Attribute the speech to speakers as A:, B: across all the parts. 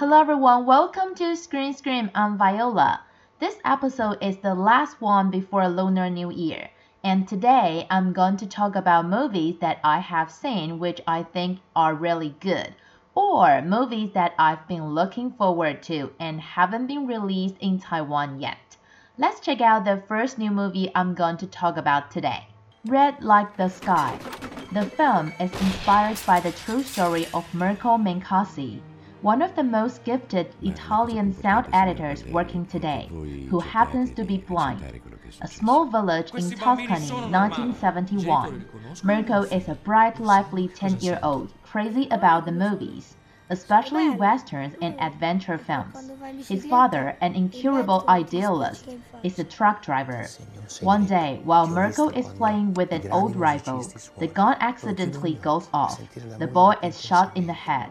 A: Hello everyone, welcome to Screen Scream. I'm Viola. This episode is the last one before Lunar New Year, and today I'm going to talk about movies that I have seen which I think are really good, or movies that I've been looking forward to and haven't been released in Taiwan yet. Let's check out the first new movie I'm going to talk about today. Red Like the Sky. The film is inspired by the true story of Mirko Mencacci, one of the most gifted Italian sound editors working today, who happens to be blind. A small village in Tuscany, 1971. Mirko is a bright, lively 10 year old, crazy about the movies especially westerns and adventure films. His father, an incurable idealist, is a truck driver. One day, while Mirko is playing with an old rifle, the gun accidentally goes off. The boy is shot in the head.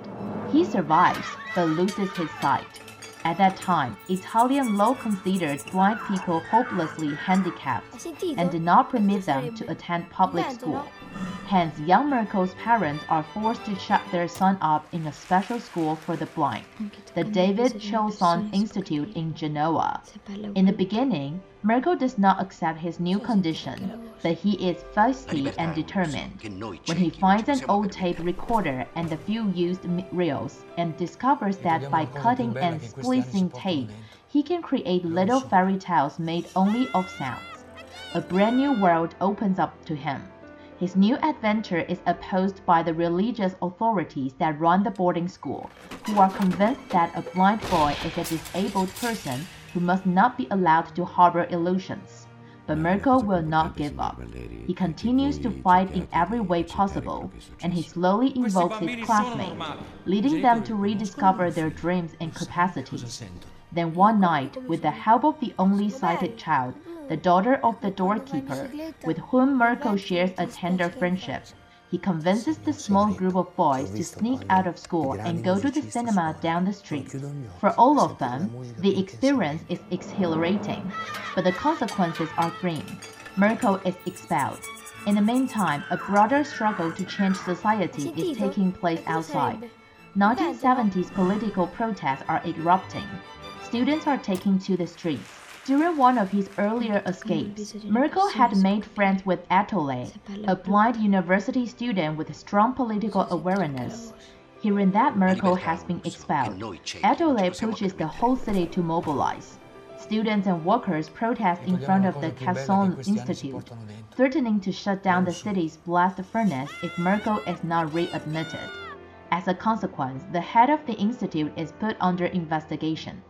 A: He survives, but loses his sight. At that time, Italian law considered blind people hopelessly handicapped and did not permit them to attend public school. Hence, young Mirko's parents are forced to shut their son up in a special school for the blind, the David Chiossone Institute in Genoa. In the beginning, Mirko does not accept his new condition, but he is feisty and determined. When he finds an old tape recorder and a few used reels and discovers that by cutting and splicing tape, he can create little fairy tales made only of sounds. A brand new world opens up to him. His new adventure is opposed by the religious authorities that run the boarding school, who are convinced that a blind boy is a disabled person who must not be allowed to harbor illusions. But Mirko will not give up. He continues to fight in every way possible, and he slowly invokes his classmates, leading them to rediscover their dreams and capacities. Then one night, with the help of the only sighted child, the daughter of the doorkeeper, with whom Mirko shares a tender friendship. He convinces the small group of boys to sneak out of school and go to the cinema down the street. For all of them, the experience is exhilarating, but the consequences are grim. Mirko is expelled. In the meantime, a broader struggle to change society is taking place outside. 1970s political protests are erupting. Students are taking to the streets. During one of his earlier escapes, Mirko had made friends with Ettore, a blind university student with strong political awareness. Hearing that Mirko has been expelled, Ettore pushes the whole city to mobilize. Students and workers protest in front of the Chiossone Institute, threatening to shut down the city's blast furnace if Mirko is not readmitted. As a consequence, the head of the institute is put under investigation.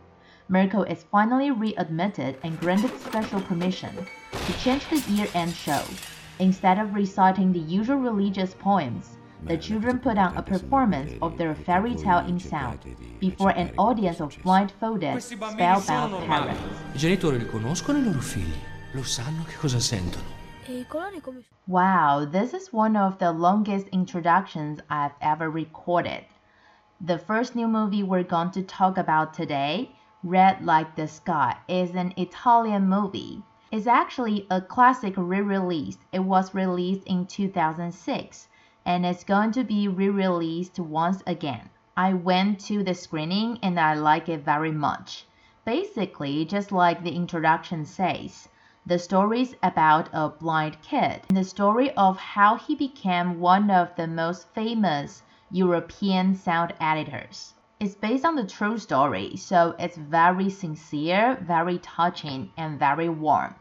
A: Mirko is finally readmitted and granted special permission to change the year-end show. Instead of reciting the usual religious poems, the children put on a performance of their fairy tale in sound before an audience of blindfolded, spellbound parents.
B: I genitori riconoscono i loro figli, lo sanno che cosa sentono.
A: Wow, this is one of the longest introductions I've ever recorded. The first new movie we're going to talk about today Red Like the Sky is an Italian movie. It's actually a classic re-release. It was released in 2006 and it's going to be re-released once again. I went to the screening and I like it very much. Basically, just like the introduction says, the story is about a blind kid, and the story of how he became one of the most famous European sound editors. It's based on the true story, so it's very sincere, very touching, and very warm.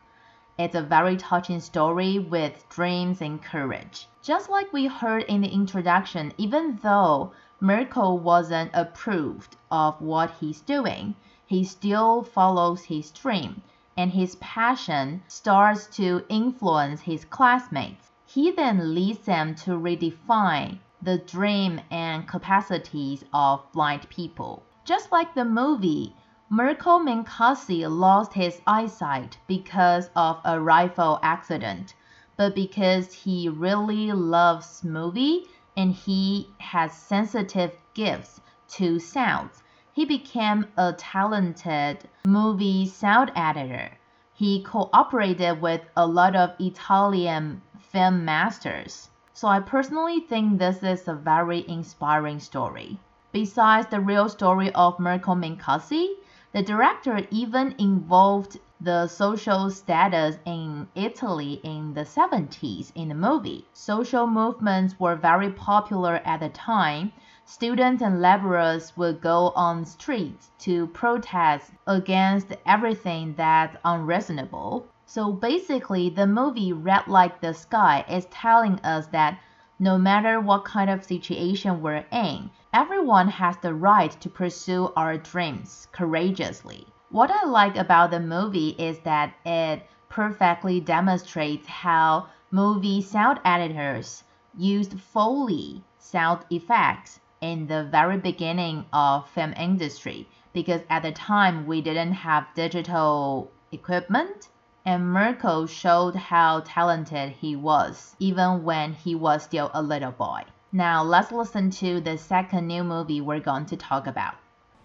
A: It's a very touching story with dreams and courage. Just like we heard in the introduction, even though Mirko wasn't approved of what he's doing, he still follows his dream, and his passion starts to influence his classmates. He then leads them to redefine the dream and capacities of blind people. Just like the movie, Mirko Mencacci lost his eyesight because of a rifle accident, but because he really loves movie and he has sensitive gifts to sounds, he became a talented movie sound editor. He cooperated with a lot of Italian film masters. So I personally think this is a very inspiring story. Besides the real story of Mirko Minkowski, the director even involved the social status in Italy in the 70s in the movie. Social movements were very popular at the time. Students and laborers would go on streets to protest against everything that's unreasonable. So basically, the movie Red Like the Sky is telling us that no matter what kind of situation we're in, everyone has the right to pursue our dreams courageously. What I like about the movie is that it perfectly demonstrates how movie sound editors used Foley sound effects in the very beginning of film industry because at the time we didn't have digital equipment and Mirko showed how talented he was, even when he was still a little boy. Now let's listen to the second new movie we're going to talk about.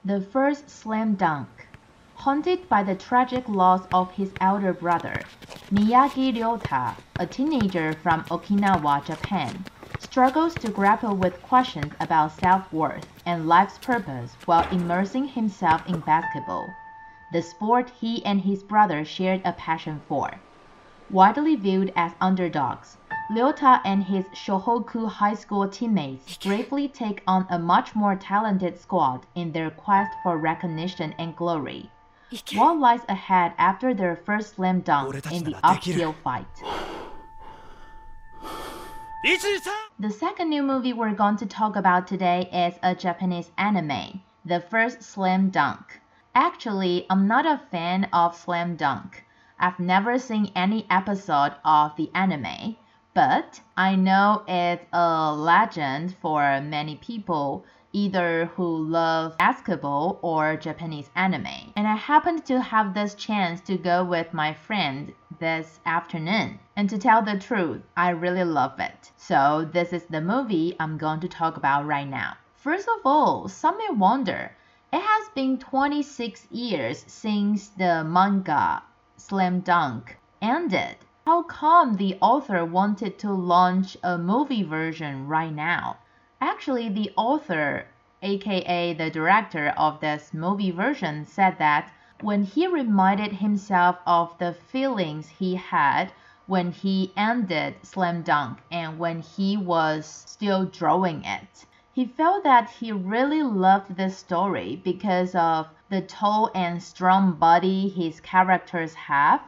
A: The first Slam Dunk. Haunted by the tragic loss of his elder brother, Miyagi Ryota, a teenager from Okinawa, Japan, struggles to grapple with questions about self-worth and life's purpose while immersing himself in basketball the sport he and his brother shared a passion for. Widely viewed as underdogs, Ryota and his Shohoku High School teammates bravely take on a much more talented squad in their quest for recognition and glory. What lies ahead after their first slam dunk in the uphill fight? The second new movie we're going to talk about today is a Japanese anime, The First Slam Dunk. Actually, I'm not a fan of Slam Dunk. I've never seen any episode of the anime, but I know it's a legend for many people either who love basketball or Japanese anime. And I happened to have this chance to go with my friend this afternoon. And to tell the truth, I really love it. So this is the movie I'm going to talk about right now. First of all, some may wonder it has been 26 years since the manga Slam Dunk ended. How come the author wanted to launch a movie version right now? Actually, the author, aka the director of this movie version, said that when he reminded himself of the feelings he had when he ended Slam Dunk and when he was still drawing it, he felt that he really loved this story because of the tall and strong body his characters have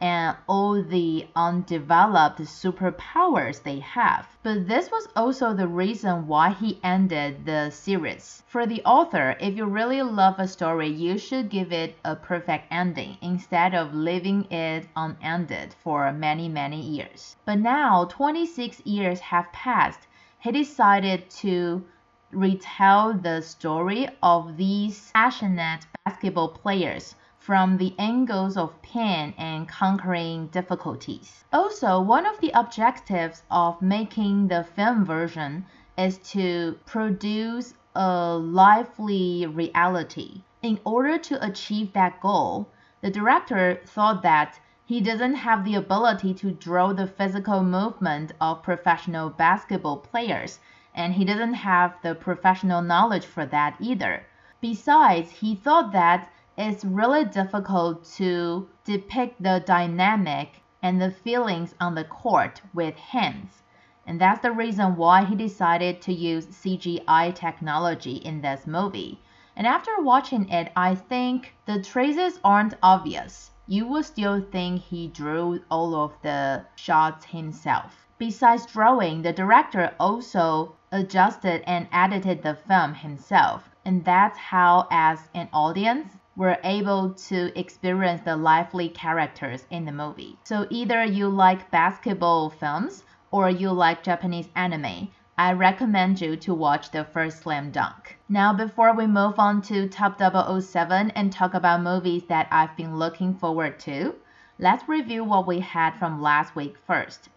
A: and all the undeveloped superpowers they have. But this was also the reason why he ended the series. For the author, if you really love a story, you should give it a perfect ending instead of leaving it unended for many, many years. But now, 26 years have passed he decided to retell the story of these passionate basketball players from the angles of pain and conquering difficulties. Also, one of the objectives of making the film version is to produce a lively reality. In order to achieve that goal, the director thought that he doesn't have the ability to draw the physical movement of professional basketball players, and he doesn't have the professional knowledge for that either. Besides, he thought that it's really difficult to depict the dynamic and the feelings on the court with hands. And that's the reason why he decided to use CGI technology in this movie. And after watching it, I think the traces aren't obvious you would still think he drew all of the shots himself. Besides drawing, the director also adjusted and edited the film himself, and that's how, as an audience, we're able to experience the lively characters in the movie. So either you like basketball films or you like Japanese anime, I recommend you to watch the first Slam Dunk. Now, before we move on to Top 007 and talk about movies that I've been looking forward to, let's review what we had from last week first.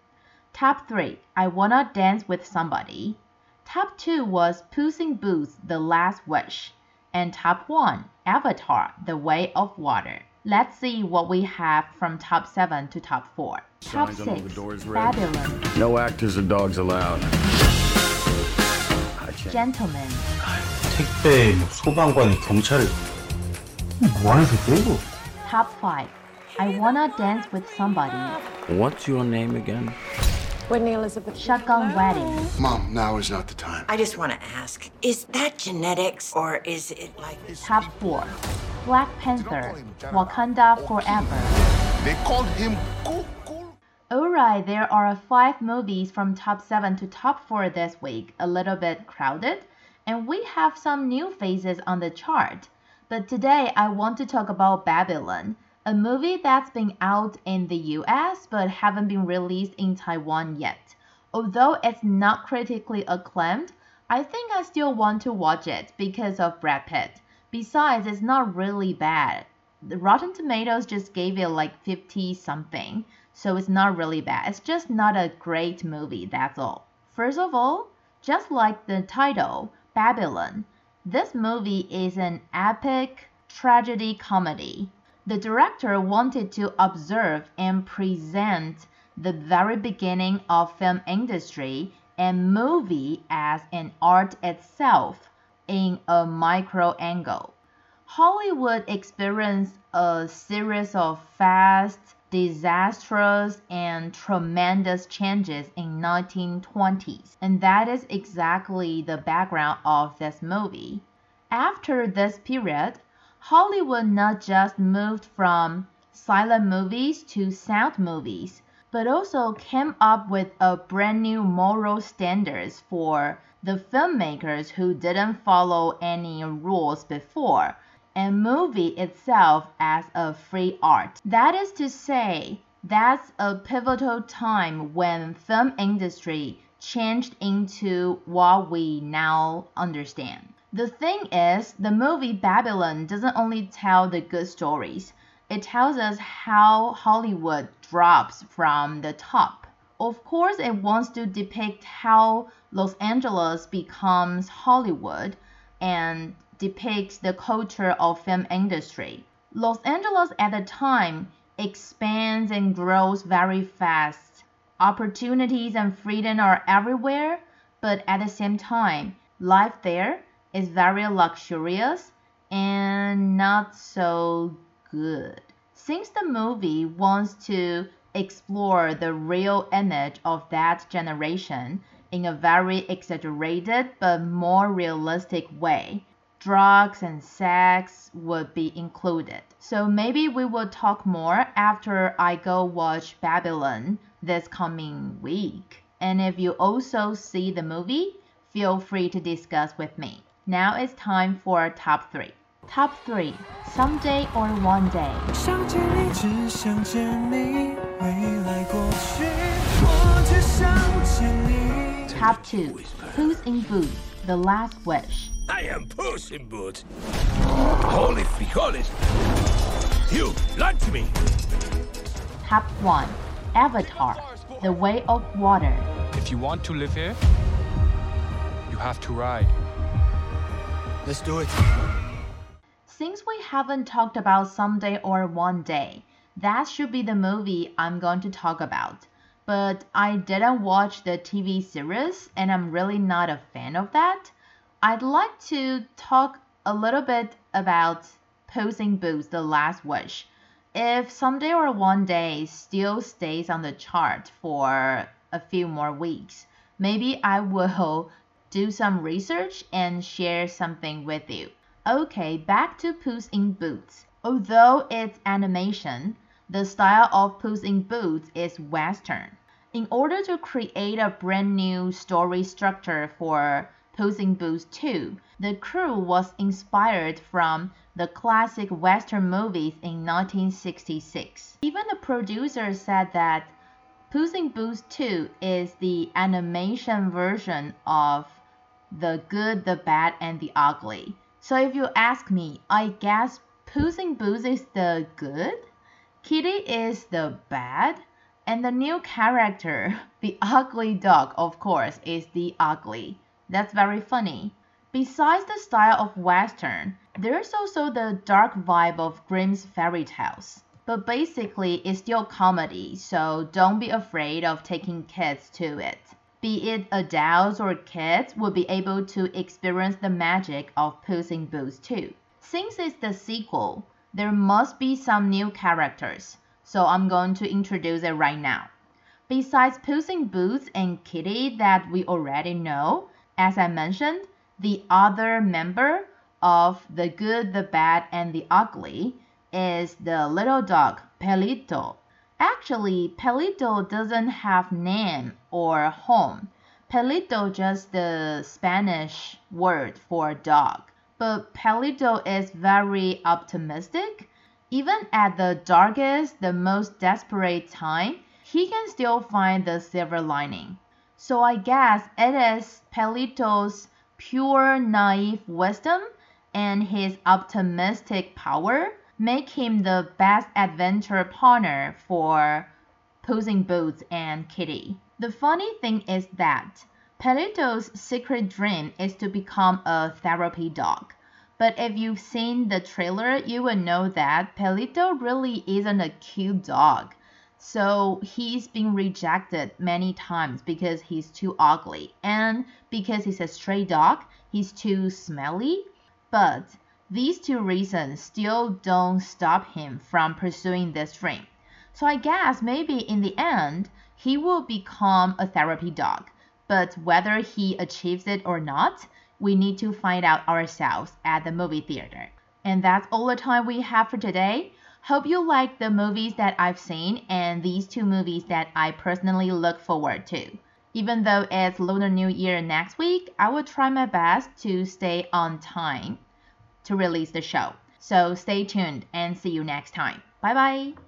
A: Top 3 I Wanna Dance with Somebody. Top 2 was Puss in Boots The Last Wish. And top 1 Avatar The Way of Water. Let's see what we have from top 7 to top 4. Top 6 Babylon.
C: No actors or dogs allowed.
A: gentlemen.
C: 택배, 뭐 소방관이 경찰을 뭐 하는 새끼야 이거?
A: Top 5. I wanna dance with somebody.
B: What's your name again?
D: Whitney Elizabeth.
A: Shotgun wedding.
E: Mom, now is not the time.
F: I just want to ask is that genetics or is it like.
A: Top 4. Black Panther. Wakanda Forever.
E: They called him Cuckoo.
A: Alright, there are 5 movies from top 7 to top 4 this week, a little bit crowded, and we have some new faces on the chart. But today I want to talk about Babylon, a movie that's been out in the US but haven't been released in Taiwan yet. Although it's not critically acclaimed, I think I still want to watch it because of Brad Pitt. Besides, it's not really bad. The Rotten Tomatoes just gave it like 50 something, so it's not really bad. It's just not a great movie, that's all. First of all, just like the title, Babylon, this movie is an epic tragedy comedy. The director wanted to observe and present the very beginning of film industry and movie as an art itself in a micro angle. Hollywood experienced a series of fast, disastrous, and tremendous changes in 1920s, and that is exactly the background of this movie. After this period, Hollywood not just moved from silent movies to sound movies, but also came up with a brand new moral standards for the filmmakers who didn't follow any rules before and movie itself as a free art. That is to say, that's a pivotal time when film industry changed into what we now understand. The thing is, the movie Babylon doesn't only tell the good stories, it tells us how Hollywood drops from the top. Of course, it wants to depict how Los Angeles becomes Hollywood and depicts the culture of film industry. Los Angeles at the time expands and grows very fast. Opportunities and freedom are everywhere, but at the same time, life there is very luxurious and not so good. Since the movie wants to explore the real image of that generation in a very exaggerated but more realistic way, drugs and sex would be included. So maybe we will talk more after I go watch Babylon this coming week. And if you also see the movie, feel free to discuss with me. Now it's time for top 3. Top 3 Someday or One Day. Top 2 Puss in Boots? The Last Wish.
G: I am Puss in Boots. Holy frijoles. You lied to me.
A: Top 1 Avatar. The Way of Water.
H: If you want to live here, you have to ride.
G: Let's do it.
A: Since we haven't talked about Someday or One Day, that should be the movie I'm going to talk about. But I didn't watch the TV series and I'm really not a fan of that. I'd like to talk a little bit about Puss in Boots The Last Wish. If Someday or One Day still stays on the chart for a few more weeks, maybe I will do some research and share something with you. Okay, back to Puss in Boots. Although it's animation, the style of Puss in Boots is Western. In order to create a brand new story structure for Puss in Boots 2, the crew was inspired from the classic Western movies in 1966. Even the producer said that Puss in Boots 2 is the animation version of The Good, the Bad, and the Ugly. So if you ask me, I guess Puss in Boots is the good, Kitty is the bad, and the new character, the ugly dog, of course, is the ugly. That's very funny. Besides the style of Western, there's also the dark vibe of Grimm's fairy tales. But basically, it's still comedy, so don't be afraid of taking kids to it. be it adults or kids, will be able to experience the magic of Puss in Boots too. Since it's the sequel, there must be some new characters, so I'm going to introduce it right now. Besides Puss in Boots and Kitty that we already know, as I mentioned, the other member of the good, the bad, and the ugly is the little dog Perrito. Actually, Perrito doesn't have name or home. Perrito just the Spanish word for dog. But Perrito is very optimistic. Even at the darkest, the most desperate time, he can still find the silver lining. So I guess it is Perrito's pure naive wisdom and his optimistic power make him the best adventure partner for Puss in Boots and Kitty. The funny thing is that Perrito's secret dream is to become a therapy dog. But if you've seen the trailer, you will know that Pelito really isn't a cute dog. So he's been rejected many times because he's too ugly and because he's a stray dog, he's too smelly. But these two reasons still don't stop him from pursuing this dream. So I guess maybe in the end, he will become a therapy dog. But whether he achieves it or not, we need to find out ourselves at the movie theater. And that's all the time we have for today. Hope you like the movies that I've seen and these two movies that I personally look forward to. Even though it's Lunar New Year next week, I will try my best to stay on time to release the show. So stay tuned and see you next time. Bye bye.